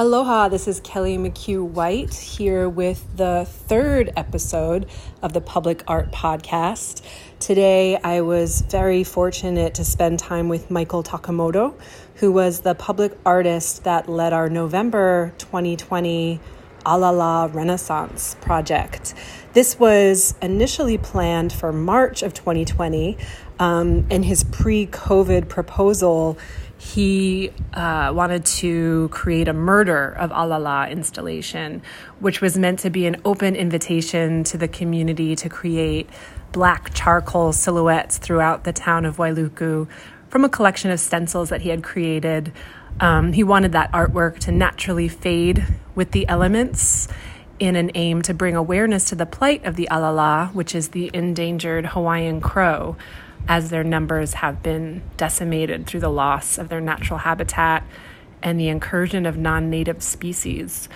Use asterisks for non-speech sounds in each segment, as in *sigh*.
Aloha, this is Kelly McHugh White here with the third episode of the Public Art Podcast. Today, I was very fortunate to spend time with Michael Takemoto, who was the public artist that led our November 2020 Alala Renaissance project. This was initially planned for March of 2020, um, and his pre COVID proposal he uh, wanted to create a murder of Alala installation, which was meant to be an open invitation to the community to create black charcoal silhouettes throughout the town of Wailuku from a collection of stencils that he had created. Um, he wanted that artwork to naturally fade with the elements in an aim to bring awareness to the plight of the Alala, which is the endangered Hawaiian crow as their numbers have been decimated through the loss of their natural habitat and the incursion of non native species.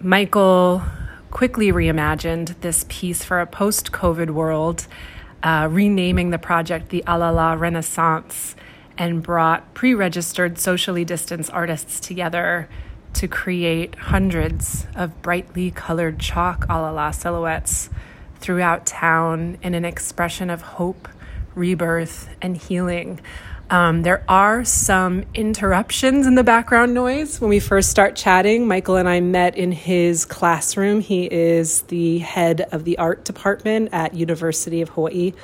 Michael quickly reimagined this piece for a post COVID world, uh, renaming the project the Alala Renaissance, and brought pre registered socially distanced artists together to create hundreds of brightly colored chalk Alala silhouettes throughout town in an expression of hope rebirth, and healing. Um, there are some interruptions in the background noise. When we first start chatting, Michael and I met in his classroom. He is the head of the art department at University of Hawaii,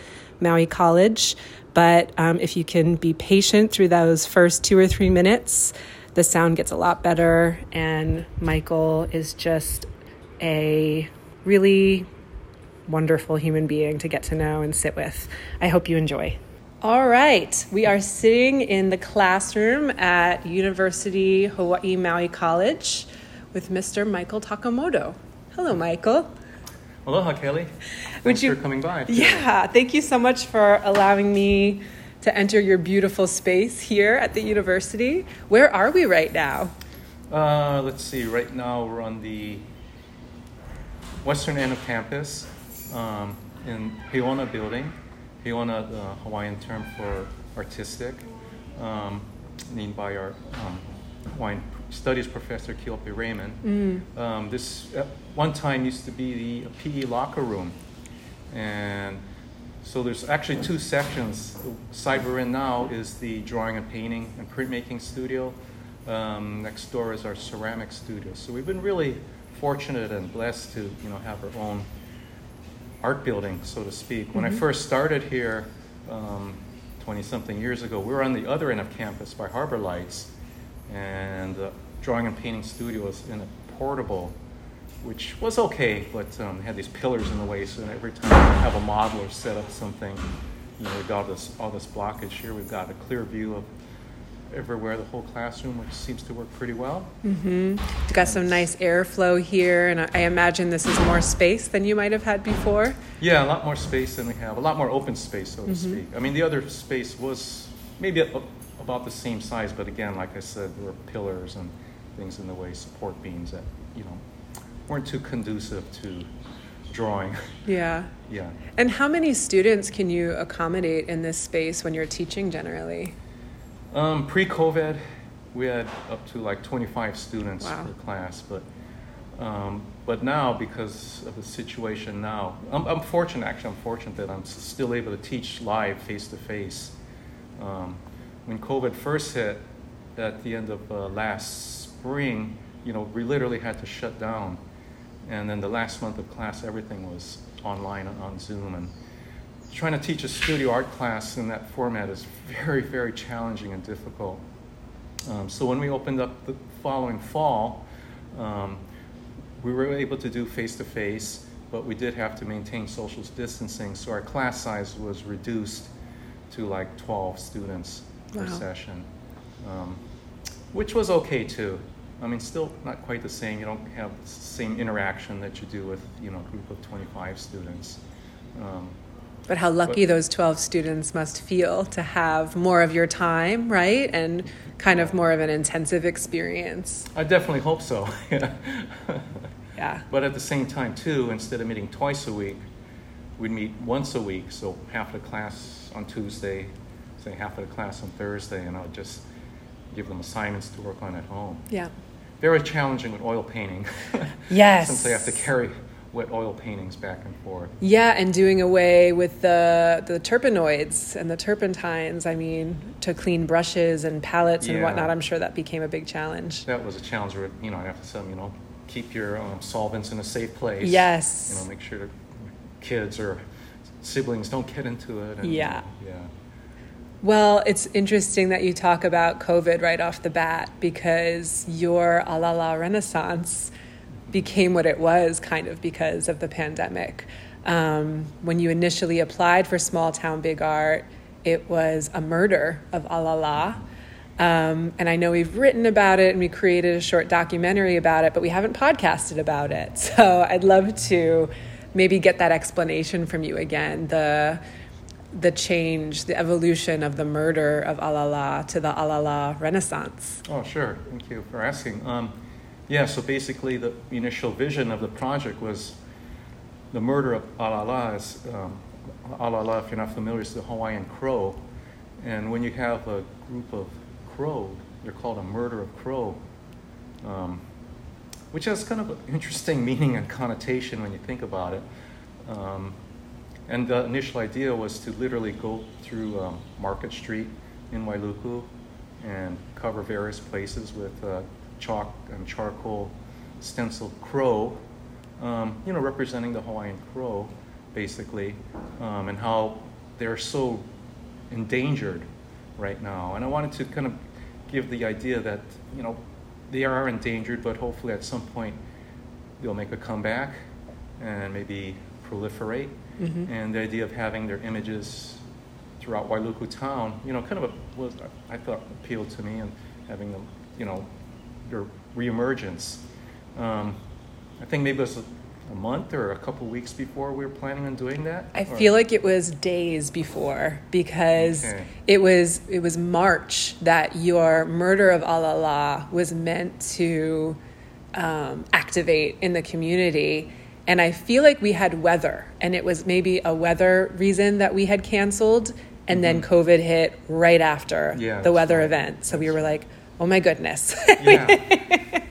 Maui College. But um, if you can be patient through those first two or three minutes, the sound gets a lot better. And Michael is just a really wonderful human being to get to know and sit with. I hope you enjoy. All right, we are sitting in the classroom at University Hawaii Maui College with Mr. Michael Takemoto. Hello, Michael. Aloha, Kelly. Thanks Would you, for coming by. Yeah, thank you so much for allowing me to enter your beautiful space here at the university. Where are we right now? Uh, let's see, right now we're on the western end of campus um, in Heona building. Heona, the Hawaiian term for artistic, um, named by our um, Hawaiian studies professor Keope Raymond. Mm. Um, this at one time used to be the PE locker room, and so there's actually two sections. The side we're in now is the drawing and painting and printmaking studio. Um, next door is our ceramic studio. So we've been really fortunate and blessed to you know have our own art building, so to speak. When mm-hmm. I first started here 20 um, something years ago, we were on the other end of campus by Harbor Lights, and the drawing and painting studio was in a portable, which was okay, but um, had these pillars in the way, so every time we have a model or set up something, you know, we've got this, all this blockage here. We've got a clear view of everywhere, the whole classroom, which seems to work pretty well. Mm-hmm. You've got some nice airflow here, and I imagine this is more space than you might have had before. Yeah, a lot more space than we have, a lot more open space, so to mm-hmm. speak. I mean, the other space was maybe a, a, about the same size, but again, like I said, there were pillars and things in the way, support beams that, you know, weren't too conducive to drawing. *laughs* Yeah. yeah. And how many students can you accommodate in this space when you're teaching generally? Um, pre-COVID, we had up to like 25 students wow. per class, but um, but now because of the situation now, I'm, I'm, fortunate. Actually, I'm fortunate that I'm still able to teach live, face to face. When COVID first hit at the end of uh, last spring, you know, we literally had to shut down, and then the last month of class, everything was online on Zoom and trying to teach a studio art class in that format is very, very challenging and difficult. Um, so when we opened up the following fall, um, we were able to do face to face, but we did have to maintain social distancing. So our class size was reduced to like 12 students wow. per session, um, which was okay too. I mean, still not quite the same. You don't have the same interaction that you do with you know a group of 25 students. But how lucky those 12 students must feel to have more of your time, right? And kind of more of an intensive experience. I definitely hope so. *laughs* yeah. But at the same time, too, instead of meeting twice a week, we'd meet once a week. So half of the class on Tuesday, say half of the class on Thursday, and I'll just give them assignments to work on at home. Yeah. very challenging with oil painting. *laughs* Yes. Since they have to carry wet oil paintings back and forth. Yeah, and doing away with the the Turpenoids and the turpentines. I mean, to clean brushes and palettes and whatnot. I'm sure that became a big challenge. That was a challenge. Where, you know, I have to tell you know, keep your um, solvents in a safe place. Yes. You know, make sure that kids or siblings don't get into it. And, Yeah. Yeah. Well, it's interesting that you talk about COVID right off the bat because your Alala Renaissance became what it was kind of because of the pandemic. Um, when you initially applied for Small Town Big Art, it was a murder of Alala. Um, and I know we've written about it and we created a short documentary about it, but we haven't podcasted about it. *laughs* So I'd love to maybe get that explanation from you again. The the change, the evolution of the murder of Alala to the Alala Renaissance. Oh, sure. Thank you for asking. Um, yeah, so basically, the initial vision of the project was the murder of Alala. Is, um, Alala, if you're not familiar, is the Hawaiian crow. And when you have a group of crow, they're called a murder of crow, um, which has kind of an interesting *laughs* meaning and connotation when you think about it. Um, and the initial idea was to literally go through um, Market Street in Wailuku and cover various places with uh, chalk and charcoal stenciled crow, um, you know, representing the Hawaiian crow, basically, um, and how they're so endangered right now. And I wanted to kind of give the idea that, you know, they are endangered, but hopefully at some point they'll make a comeback and maybe proliferate. Mhm. And the idea of having their images throughout Wailuku town, you know, kind of a, was I thought appealed to me and having them, you know, their reemergence. Um, I think maybe it was a, a month or a couple weeks before we were planning on doing that. I Or- feel like it was days before because Okay. it was it was March that your murder of Alala was meant to um, activate in the community. And I feel like we had weather, and it was maybe a weather reason that we had canceled, and then COVID hit right after Mm-hmm. Yeah, the weather right. event. So we were like, oh my goodness. *laughs* yeah,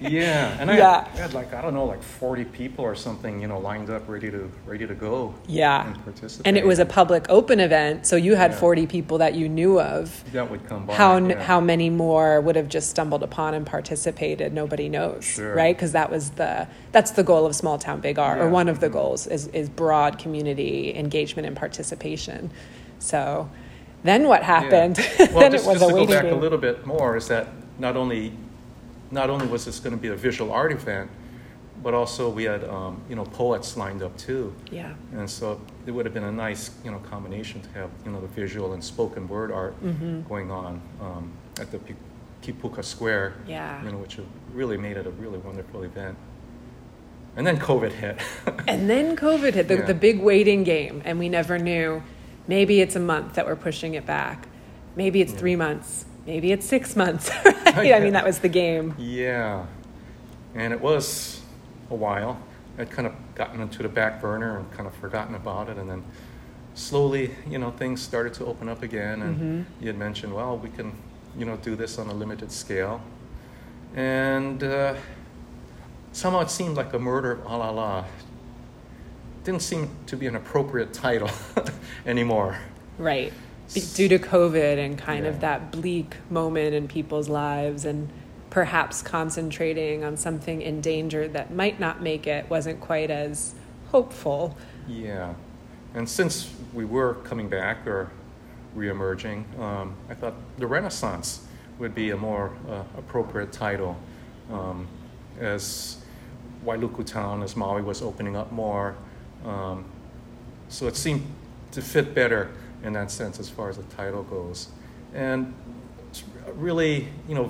yeah, and I, Yeah. I had like I don't know, like forty people or something, you know, lined up, ready to ready to go. Yeah. and participate. and it was a public open event, so you had Yeah. 40 people that you knew of. that would come by. how yeah. how many more would have just stumbled upon and participated nobody knows Sure. right because that was the that's the goal of small town big art or one of the Mhm. goals is is broad community engagement and participation so then what happened Yeah. *laughs* Well, then just, it was just a to go back a little bit more is that not only not only was this going to be a visual art event, but also we had um, you know poets lined up too, yeah and so it would have been a nice you know combination to have you know the visual and spoken word art Mhm. going on um, at the Kipuka Square. Yeah. You know, which really made it a really wonderful event. And then COVID hit. *laughs* and then covid hit the, Yeah. the big waiting game and we never knew maybe it's a month that we're pushing it back maybe it's Yeah. three months maybe it's six months *laughs* *laughs* right? i mean that was the game Yeah, and it was a while. I'd kind of gotten into the back burner and kind of forgotten about it, and then slowly, you know, things started to open up again. And Mhm. you had mentioned, well, we can, you know, do this on a limited scale, and uh, somehow it seemed like a murder of Alala. Didn't seem to be an appropriate title *laughs* anymore. Right. Due to COVID and kind Yeah. of that bleak moment in people's lives and perhaps concentrating on something in danger that might not make it wasn't quite as hopeful. Yeah, and since we were coming back or reemerging, um, I thought the Renaissance would be a more uh, appropriate title, um, as Wailuku Town, as Maui was opening up more. Um, so it seemed to fit better in that sense as far as the title goes, and really, you know,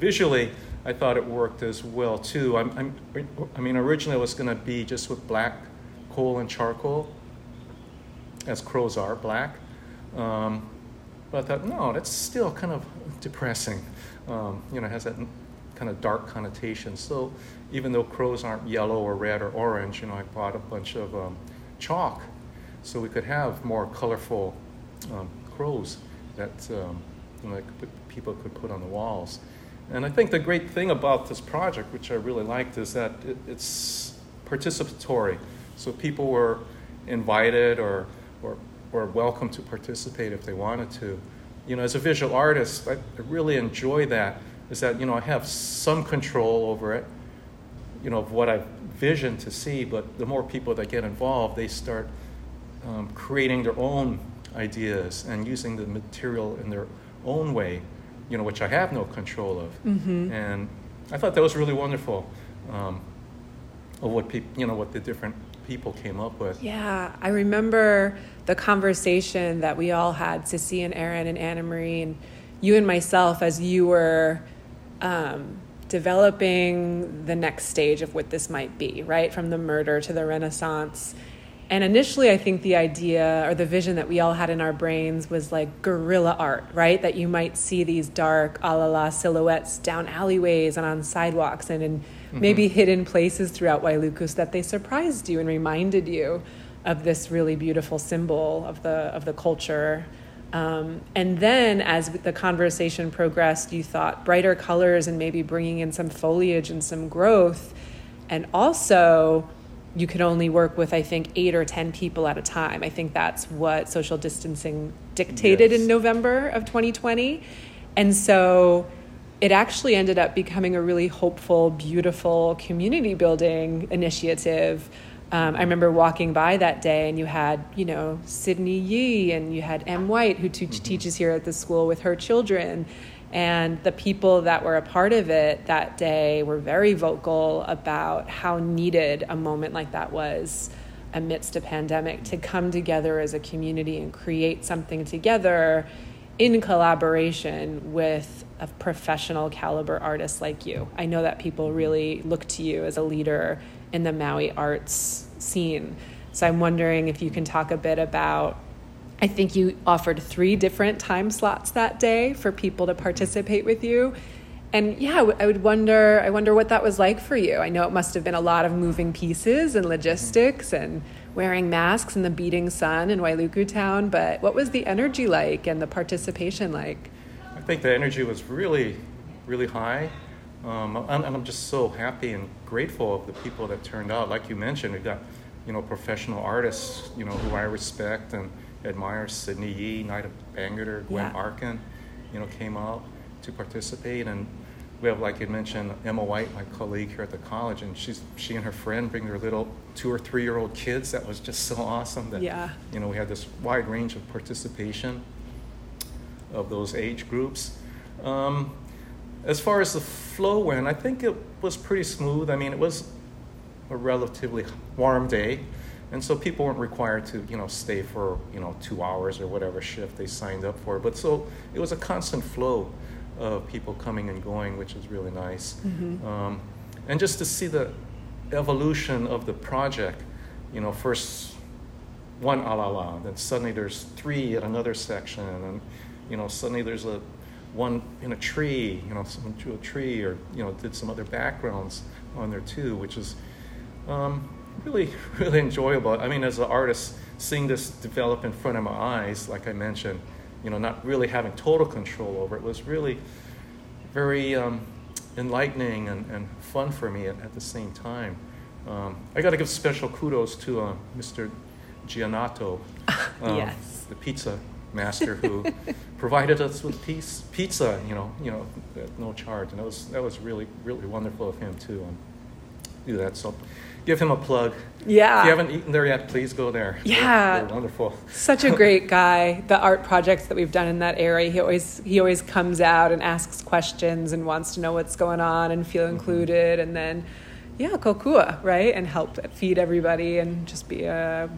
visually, I thought it worked as well too. I'm, I'm, I mean, originally it was going to be just with black coal and charcoal, as crows are black. Um, but I thought, no, that's still kind of depressing. Um, you know, has that kind of dark connotation. So even though crows aren't yellow or red or orange, you know, I bought a bunch of um, chalk so we could have more colorful um, crows that um, put, people could put on the walls. And I think the great thing about this project, which I really liked, is that it, it's participatory. So people were invited or, or, or welcome to participate if they wanted to. You know, as a visual artist, I, I really enjoy that, is that, you know, I have some control over it, you know, of what I vision to see, but the more people that get involved, they start um, creating their own ideas and using the material in their own way, you know, which I have no control of. Mm-hmm. And I thought that was really wonderful um, of what people, you know, what the different people came up with. Yeah, I remember the conversation that we all had, Sissy and Aaron and Anna Marie and you and myself, as you were um, developing the next stage of what this might be, right? From the murder to the Renaissance. And initially, I think the idea or the vision that we all had in our brains was like guerrilla art, right? That you might see these dark, Alala silhouettes down alleyways and on sidewalks and in mm-hmm. maybe hidden places throughout Wailuku that they surprised you and reminded you of this really beautiful symbol of the, of the culture. Um, and then as the conversation progressed, you thought brighter colors and maybe bringing in some foliage and some growth. And also, you could only work with, I think, eight or 10 people at a time. I think that's what social distancing dictated yes. in November of 2020. And so it actually ended up becoming a really hopeful, beautiful community building initiative. Um, I remember walking by that day, and you had, you know, Sydney Yee, and you had M. White, who te- mm-hmm. teaches here at the school with her children. And the people that were a part of it that day were very vocal about how needed a moment like that was amidst a pandemic to come together as a community and create something together in collaboration with a professional caliber artist like you. I know that people really look to you as a leader in the Maui arts scene. So I'm wondering if you can talk a bit about I think you offered three different time slots that day for people to participate with you. And yeah, I would wonder. I wonder what that was like for you. I know it must have been a lot of moving pieces and logistics and wearing masks in the beating sun in Wailuku town. But what was the energy like and the participation like? I think the energy was really, really high. Um, and I'm just so happy and grateful of the people that turned out. Like you mentioned, we've got, you know, professional artists, you know, who I respect and admire Sydney Yee, Knight of Bangerter, Gwen yeah. Arkin, you know, came out to participate. And we have, like you mentioned, Emma White, my colleague here at the college, and she's she and her friend bring their little two or three year old kids. That was just so awesome. That yeah. you know we had this wide range of participation of those age groups. Um, as far as the flow went, I think it was pretty smooth. I mean, it was a relatively warm day. And so people weren't required to, you know, stay for, you know, two hours or whatever shift they signed up for. But so it was a constant flow of people coming and going, which is really nice. Mm-hmm. Um, and just to see the evolution of the project, you know, first one Alala, then suddenly there's three at another section, and then you know, suddenly there's a one in a tree, you know, someone drew a tree or, you know, did some other backgrounds on there too, which is, um, really, *laughs* really enjoyable. I mean, as an artist, seeing this develop in front of my eyes, like I mentioned, you know, not really having total control over it was really very um, enlightening and, and fun for me at, at the same time. Um, I got to give special kudos to uh, Mr. Giannotto, *laughs* um, yes. the pizza master who *laughs* provided us with piece, pizza, you know, you know, at no charge, and that was that was really really wonderful of him too. Um, do that. So give him a plug. Yeah. If you haven't eaten there yet, please go there. Yeah. They're, they're wonderful. Such a great *laughs* guy. The art projects that we've done in that area, he always he always comes out and asks questions and wants to know what's going on and feel mm-hmm. included and then yeah, kokua, right? And help feed everybody and just be a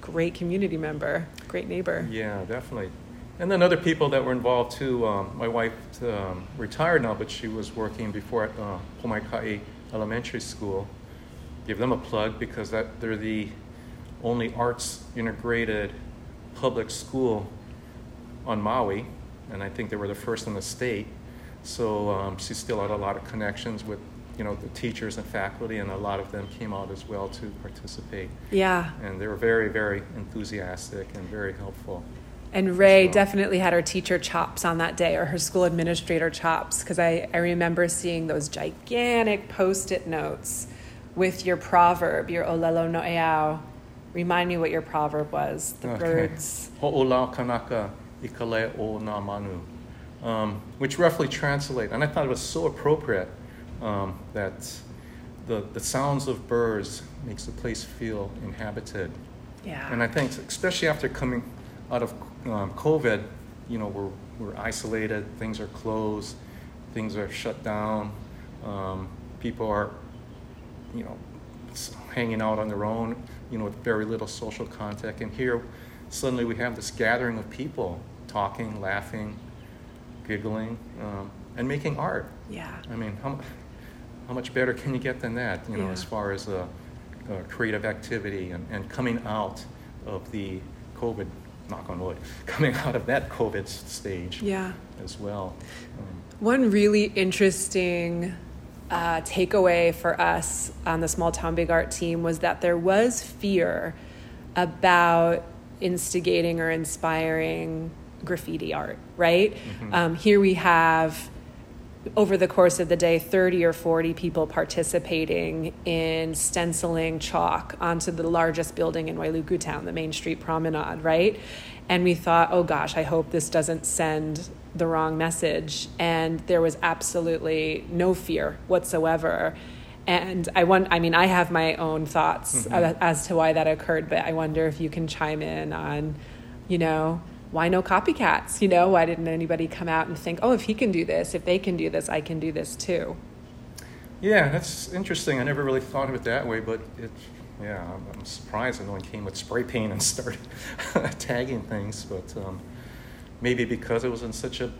great community member, great neighbor. Yeah, definitely. And then other people that were involved too. Um, my wife um, retired now, but she was working before at uh, Pomaikai Elementary School give them a plug because that they're the only arts integrated public school on Maui, and I think they were the first in the state. So um, she still had a lot of connections with you know the teachers and faculty, and a lot of them came out as well to participate. Yeah. And they were very very enthusiastic and very helpful. And Ray So- definitely had her teacher chops on that day or her school administrator chops because I, I remember seeing those gigantic post it notes with your proverb, your Olelo no Eau. Remind me what your proverb was. The Okay. birds. Ho'olau kanaka ikale o na manu, um, which roughly translate, and I thought it was so appropriate um, that the, the sounds of birds makes the place feel inhabited. Yeah. And I think, especially after coming out of um, COVID, you know, we're, we're isolated, things are closed, things are shut down, um, people are, you know, hanging out on their own, you know, with very little social contact. And here, suddenly we have this gathering of people talking, laughing, giggling, um, and making art. yeah. I mean, how, how much better can you get than that, you know, Yeah. as far as a, a creative activity and, and coming out of the COVID, knock on wood, *laughs* coming out of that COVID stage Yeah. as well. Um, One really interesting uh, takeaway for us on the small town big art team was that there was fear about instigating or inspiring graffiti art, right? Mhm. Um, here we have over the course of the day 30 or 40 people participating in stenciling chalk onto the largest building in Wailuku town, the Main Street Promenade, right? And we thought, oh gosh, I hope this doesn't send the wrong message. And there was absolutely no fear whatsoever. And I want, I mean, I have my own thoughts Mhm. as to why that occurred, but I wonder if you can chime in on, you know, why no copycats? You know, why didn't anybody come out and think, oh, if he can do this, if they can do this, I can do this too? yeah, that's interesting. I never really thought of it that way, but it, yeah, I'm, I'm surprised that no one came with spray paint and *laughs* started tagging things. But um, maybe because it was in such a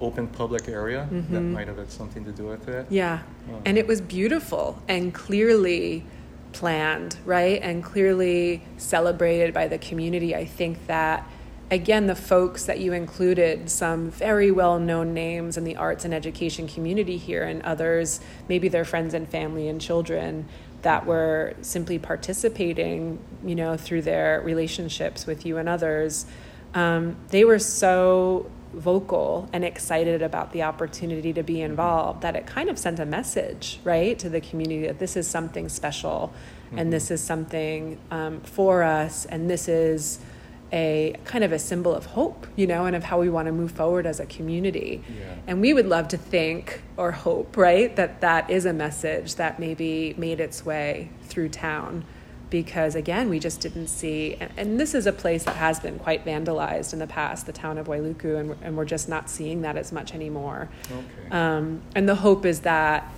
open public area, that Mhm. might have had something to do with it. Yeah. Oh. And it was beautiful and clearly planned, right? And clearly celebrated by the community. I think that, again, the folks that you included, some very well known names in the arts and education community here, and others, maybe their friends and family and children that were simply participating, you know, through their relationships with you and others. Um, they were so vocal and excited about the opportunity to be involved that it kind of sent a message, right, to the community that this is something special and this is something um, for us and this is a kind of a symbol of hope, you know, and of how we want to move forward as a community. Yeah. And we would love to think or hope, right, that that is a message that maybe made its way through town. Because again, we just didn't see, and, and this is a place that has been quite vandalized in the past, the town of Wailuku, and, and we're just not seeing that as much anymore. Okay. Um, and the hope is that,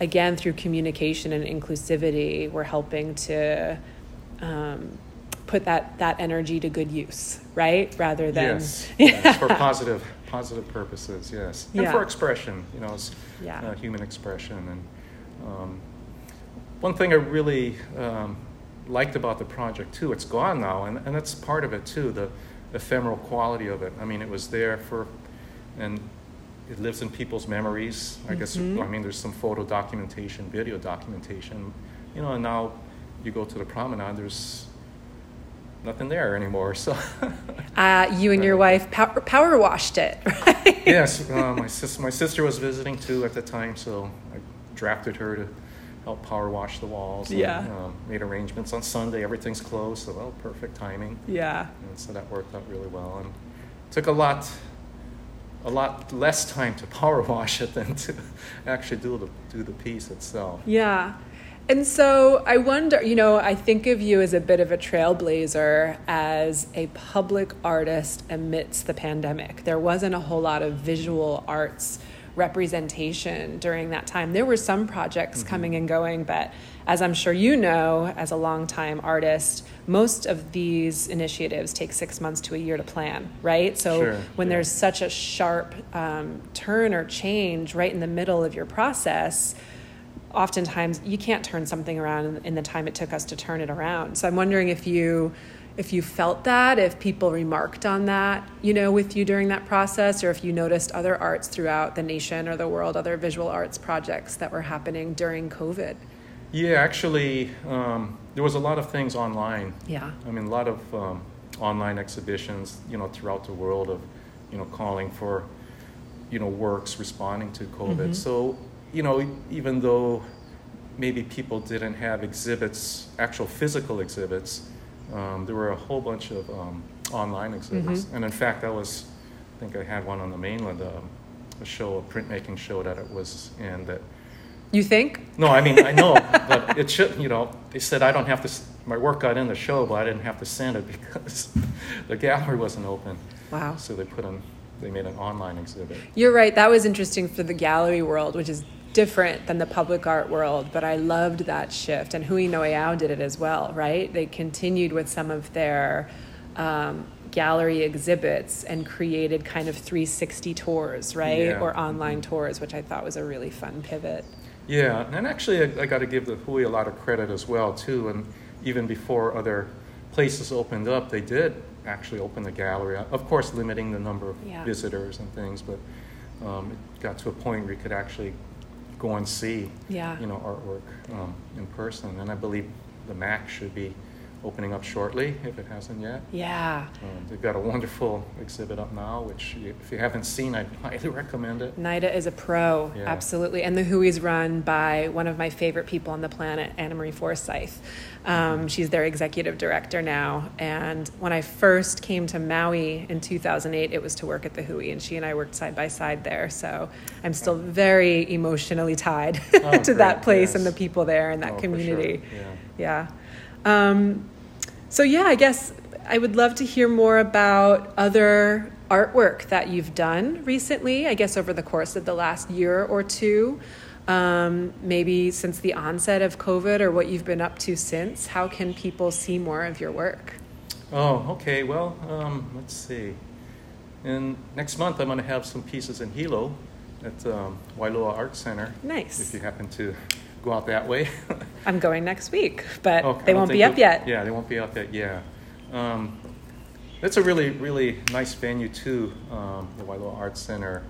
again, through communication and inclusivity, we're helping to um, put that, that energy to good use, right? Rather than. yes, *laughs* yes, for positive positive purposes, yes, and Yeah. for expression, you know, it's, Yeah. uh, human expression. And um, one thing I really um, liked about the project too, it's gone now, and, and that's part of it too, the ephemeral quality of it. I mean, it was there for, and it lives in people's memories. I guess Mhm. I mean, there's some photo documentation, video documentation, you know, and now you go to the promenade, there's nothing there anymore. So. *laughs* Uh, you and your wife power, power washed it, *laughs* right? yes, uh, my, sis- my sister was visiting too at the time, so I drafted her to help power wash the walls. and, Yeah. um, made arrangements on Sunday. Everything's closed, so well, perfect timing. Yeah. And so that worked out really well. And took a lot, a lot less time to power *laughs* wash it than to actually do the do the piece itself. Yeah. And so I wonder, you know, I think of you as a bit of a trailblazer as a public artist amidst the pandemic. There wasn't a whole lot of visual arts representation during that time. There were some projects coming and going, but as I'm sure you know, as a longtime artist, most of these initiatives take six months to a year to plan, right? So Sure, when yeah. there's such a sharp um, turn or change right in the middle of your process, oftentimes you can't turn something around in, in the time it took us to turn it around. So I'm wondering if you if you felt that, if people remarked on that, you know, with you during that process, or if you noticed other arts throughout the nation or the world, other visual arts projects that were happening during COVID. Yeah, actually, um, there was a lot of things online. Yeah. I mean, a lot of um, online exhibitions, you know, throughout the world of, you know, calling for, you know, works responding to COVID. Mm-hmm. So, you know, even though maybe people didn't have exhibits, actual physical exhibits, um, there were a whole bunch of um, online exhibits. Mhm. And in fact, I was, I think I had one on the mainland, um, a show, a printmaking show that it was in that You think? no, I mean I know, *laughs* but it should. You know, they said I don't have to. My work got in the show, but I didn't have to send it *laughs* because the gallery wasn't open. Wow. So they put in. They made an online exhibit. You're right. That was interesting for the gallery world, which is different than the public art world. But I loved that shift, and Hui Noeau did it as well. Right? They continued with some of their um, gallery exhibits and created kind of 360 tours, right, Yeah. or online tours, which I thought was a really fun pivot. Yeah, and actually, I, I got to give the Hui a lot of credit as well too. And even before other places opened up, they did actually open the gallery. Of course, limiting the number of Yeah. visitors and things, but um, it got to a point where you could actually go and see, Yeah. you know, artwork um, in person. And I believe the MAC should be opening up shortly if it hasn't yet. Yeah. Um, they've got a wonderful exhibit up now, which if you haven't seen, I'd *laughs* highly recommend it. NIDA is a pro, Yeah. absolutely. And the Hui is run by one of my favorite people on the planet, Anna Marie Forsyth. Um, she's their executive director now. And when I first came to Maui in 2008, it was to work at the Hui, and she and I worked side by side there. So I'm still very emotionally tied *laughs* Oh, to great, that place yes. and the people there and that Oh, for sure, community. Yeah. Yeah. Um, so, yeah, I guess I would love to hear more about other artwork that you've done recently, I guess over the course of the last year or two. Um, maybe since the onset of COVID or what you've been up to since. How can people see more of your work? Oh, okay. Well, um, let's see. And next month, I'm going to have some pieces in Hilo at um, Wailoa Art Center. Nice. If you happen to go out that way. *laughs* I'm going next week, but Okay, they won't be up yet. Yeah, they won't be up yet. Yeah. Um, it's a really, really nice venue too. Um, the Wailoa Arts Center.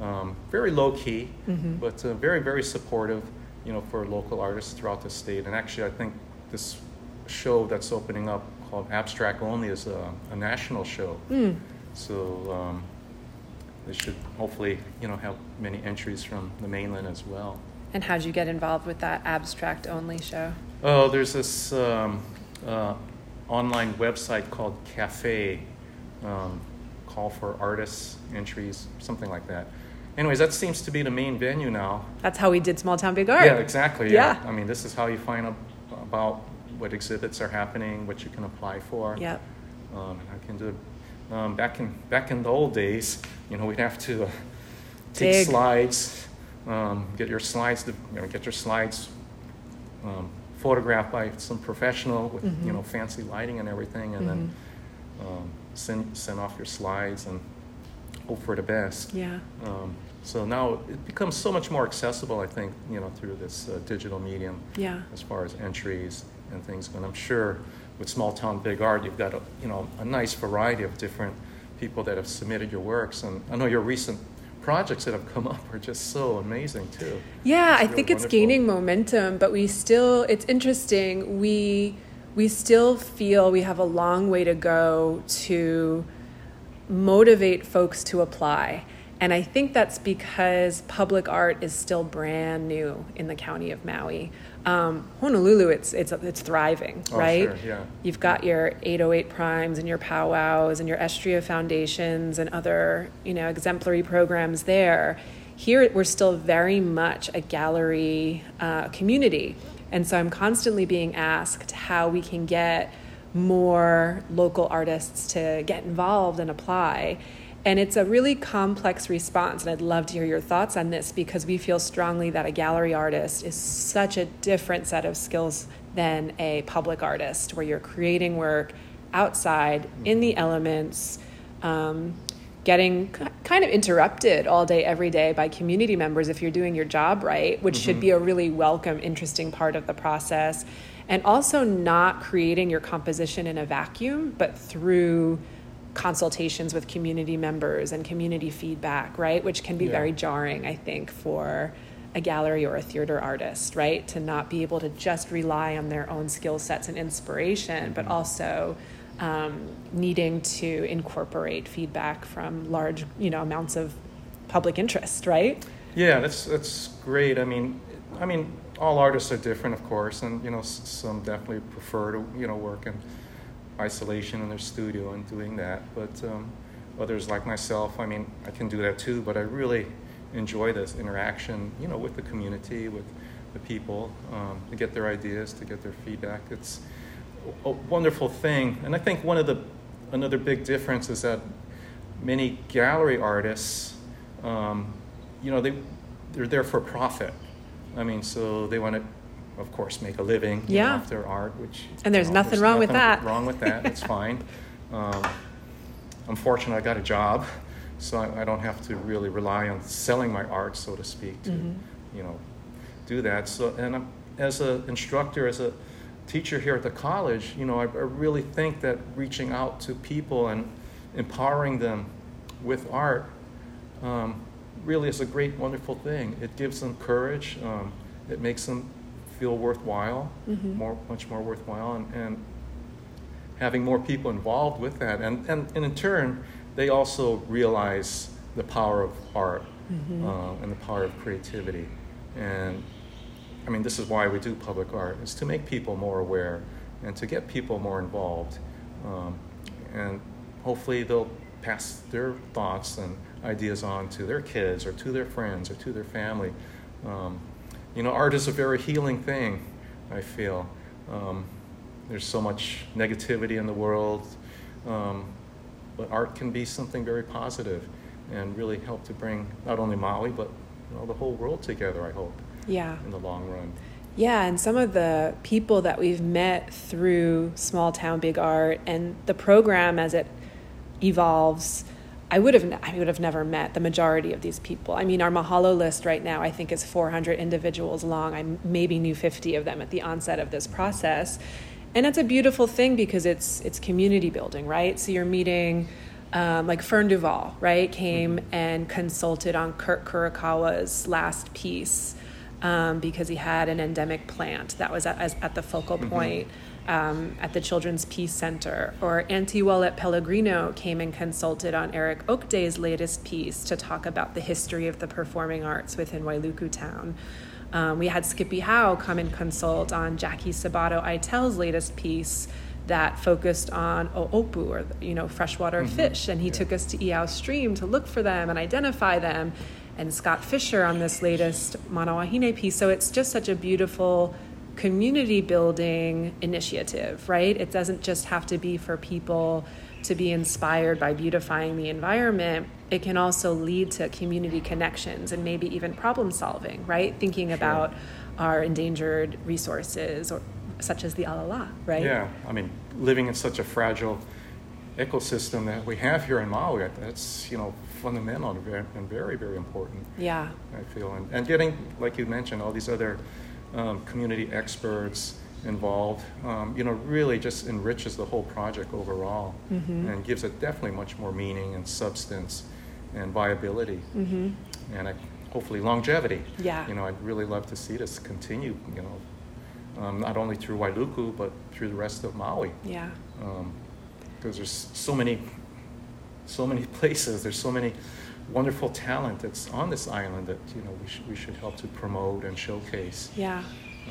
Um, very low key, Mm-hmm. but uh, very, very supportive. You know, for local artists throughout the state. And actually, I think this show that's opening up called Abstract Only is a, a national show. Mm. So um, they should hopefully, you know, have many entries from the mainland as well. And how'd you get involved with that abstract only show? Oh, there's this um, uh, online website called Cafe, um, call for artists entries, something like that. Anyways, that seems to be the main venue now. That's how we did Small Town Big Art. Yeah, exactly. Yeah. Yeah. I mean, this is how you find out about what exhibits are happening, what you can apply for. Yep. Um, I can do. Um, back in back in the old days, you know, we'd have to uh, take Dig. slides, um, get your slides, to, you know, get your slides um, photographed by some professional with Mhm. you know fancy lighting and everything, and then um, send send off your slides and hope for the best. Yeah. Um, so now it becomes so much more accessible, I think, you know, through this uh, digital medium Yeah. as far as entries and things. And I'm sure with Small Town Big Art, you've got a, you know, a nice variety of different people that have submitted your works. And I know your recent projects that have come up are just so amazing too. Yeah, I It's think really it's wonderful. gaining momentum, but we still it's interesting. We we still feel we have a long way to go to motivate folks to apply. And I think that's because public art is still brand new in the county of Maui. Um, Honolulu, it's it's it's thriving, Oh, right? sure, yeah. You've got your 808 primes and your powwows and your Estria foundations and other, you know, exemplary programs there. Here, we're still very much a gallery uh, community. And so I'm constantly being asked how we can get more local artists to get involved and apply. And it's a really complex response. And I'd love to hear your thoughts on this because we feel strongly that a gallery artist is such a different set of skills than a public artist, where you're creating work outside in the elements, um, getting kind of interrupted all day, every day by community members if you're doing your job right, which should be a really welcome, interesting part of the process. And also not creating your composition in a vacuum, but through consultations with community members and community feedback, right? Which can be Yeah. very jarring, I think, for a gallery or a theater artist, right? To not be able to just rely on their own skill sets and inspiration, but also um, needing to incorporate feedback from large, you know, amounts of public interest, right? Yeah, that's that's great. I mean, I mean, all artists are different, of course, and you know, some definitely prefer to you know work in isolation in their studio and doing that. But um, others, like myself, I mean, I can do that too. But I really enjoy this interaction, you know, with the community, with the people, um, to get their ideas, to get their feedback. It's a wonderful thing, and I think one of the another big difference is that many gallery artists, um, you know, they they're there for profit. I mean, so they want to, of course, make a living yeah. know, off their art, which and there's you know, nothing there's wrong nothing with that. Wrong with that. It's *laughs* fine. Um, I'm fortunate I got a job, so I, I, don't have to really rely on selling my art, so to speak, to mm-hmm. you know do that. So, and I'm, as an instructor, as a teacher here at the college, you know, I, I really think that reaching out to people and empowering them with art um, really is a great, wonderful thing. It gives them courage. Um, it makes them feel worthwhile, mm-hmm. more, much more worthwhile, and, and, having more people involved with that, and, and, and in turn, they also realize the power of art mm-hmm. uh, and the power of creativity, and I mean, this is why we do public art, is to make people more aware and to get people more involved. Um, and hopefully they'll pass their thoughts and ideas on to their kids or to their friends or to their family. Um, you know, art is a very healing thing, I feel. Um, there's so much negativity in the world, um, but art can be something very positive and really help to bring not only Maui, but you know, the whole world together, I hope yeah in the long run yeah and some of the people that we've met through small town big art and the program as it evolves I would have I would have never met the majority of these people. I mean, our Mahalo list right now I think is 400 individuals long. I maybe knew 50 of them at the onset of this process, and it's a beautiful thing because it's it's community building, right? So you're meeting. Um, like Fern Duvall, right, came mm-hmm. and consulted on Kurt Kurokawa's last piece um, because he had an endemic plant that was at, as, at the focal mm-hmm. Um, at the Children's Peace Center. Or Auntie Wallet Pellegrino came and consulted on Eric Oakday's latest piece to talk about the history of the performing arts within Wailuku Town. Um, we had Skippy Hau come and consult on Jackie Sabato Itel's latest piece that focused on oopu or you know freshwater mm-hmm. fish and he yeah. took us to Iao Stream to look for them and identify them and Scott Fisher on this latest Manawahine piece. So it's just such a beautiful community building initiative, right? It doesn't just have to be for people to be inspired by beautifying the environment. It can also lead to community connections and maybe even problem solving, right? Thinking sure. about our endangered resources or such as the alala, right? Yeah, I mean, living in such a fragile ecosystem that we have here in Maui, that's, you know, fundamental and very, very important. Yeah. I feel. And, and getting, like you mentioned, all these other um, community experts involved, um, you know, really just enriches the whole project overall mm-hmm. and gives it definitely much more meaning and substance and viability. Mm-hmm. And I, hopefully longevity. Yeah. You know, I'd really love to see this continue, you know, um, not only through Wailuku, but through the rest of Maui. Yeah. Because um, there's so many so many *laughs* places. There's so many wonderful talent that's on this island that you know we should we should help to promote and showcase. Yeah.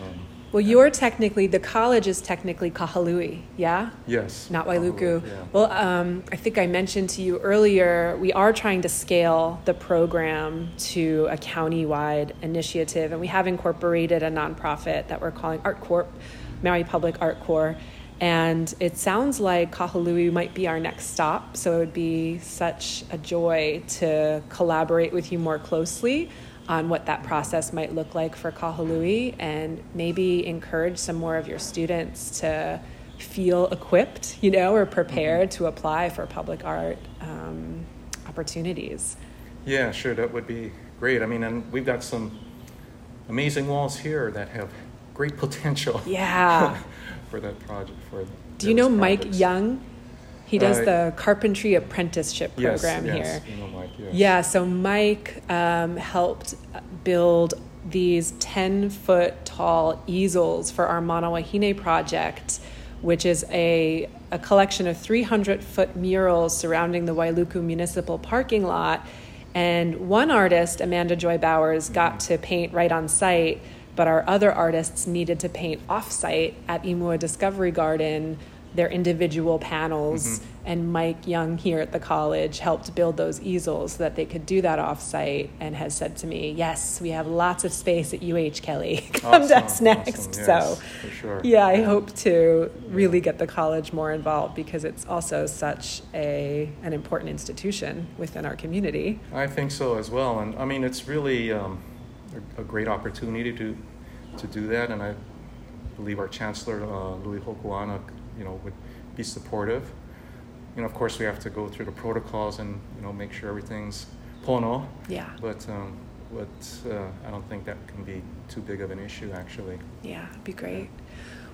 Um, well, you're technically the college is technically Kahului, yeah. Yes. Not Wailuku. Yeah. Well, um, I think I mentioned to you earlier we are trying to scale the program to a county-wide initiative, and we have incorporated a nonprofit that we're calling Art Corps, Maui Public Art Corps and it sounds like Kahului might be our next stop. So it would be such a joy to collaborate with you more closely on what that process might look like for Kahului and maybe encourage some more of your students to feel equipped, you know, or prepared mm-hmm. to apply for public art um, opportunities. Yeah, sure, that would be great. I mean, and we've got some amazing walls here that have great potential. Yeah. *laughs* for that project. For do you know Mike Young? He does uh, the carpentry apprenticeship program yes, yes, here. You know Mike, yes. Yeah, so Mike um, helped build these 10 foot tall easels for our Manawahine project which is a, a collection of 300 foot murals surrounding the Wailuku Municipal parking lot. And one artist, Amanda Joy Bowers, got to paint right on site, but our other artists needed to paint off site at Imua Discovery Garden their individual panels. Mm-hmm. And Mike Young here at the college helped build those easels so that they could do that offsite and has said to me, Yes, we have lots of space at UH Kelly. *laughs* Come awesome, to us next. Awesome. Yes, so, sure. yeah, I hope to really get the college more involved because it's also such a, an important institution within our community. I think so as well. And I mean, it's really um, a, a great opportunity to, to do that. And I believe our chancellor, uh, Lui Hokoana, you know, would be supportive. You know, of course, we have to go through the protocols and you know make sure everything's pono. Yeah. But um, but uh, I don't think that can be too big of an issue, actually. Yeah, it'd be great.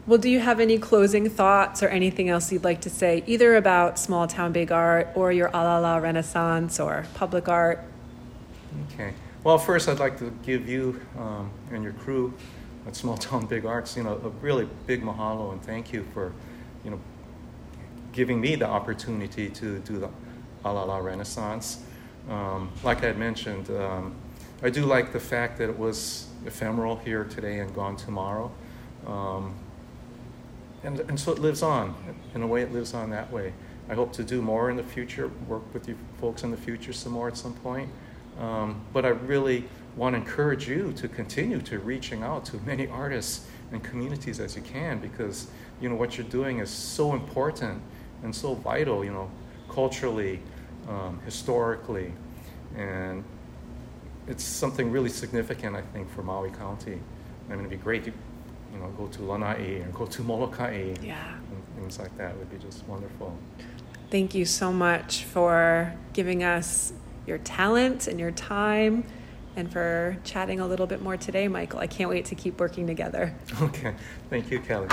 Well, do you have any closing thoughts or anything else you'd like to say, either about small town big art or your Alala Renaissance or public art? Okay. Well, first, I'd like to give you um, and your crew at Small Town Big Arts, you know, a really big mahalo and thank you for you know, giving me the opportunity to do the Alala Renaissance. Um, like I had mentioned, um, I do like the fact that it was ephemeral here today and gone tomorrow. Um, and, and so it lives on. In a way, it lives on that way. I hope to do more in the future, work with you folks in the future some more at some point. Um, but I really want to encourage you to continue to reaching out to many artists and communities as you can because you know what you're doing is so important and so vital you know culturally um, historically. And it's something really significant i think for maui county. I mean it'd be great to you know go to lanai and go to molokai yeah. and things like that. Would be just wonderful. Thank you so much for giving us your talent and your time and for chatting a little bit more today, Michael. I can't wait to keep working together. *laughs* Okay. Thank you, Kelly.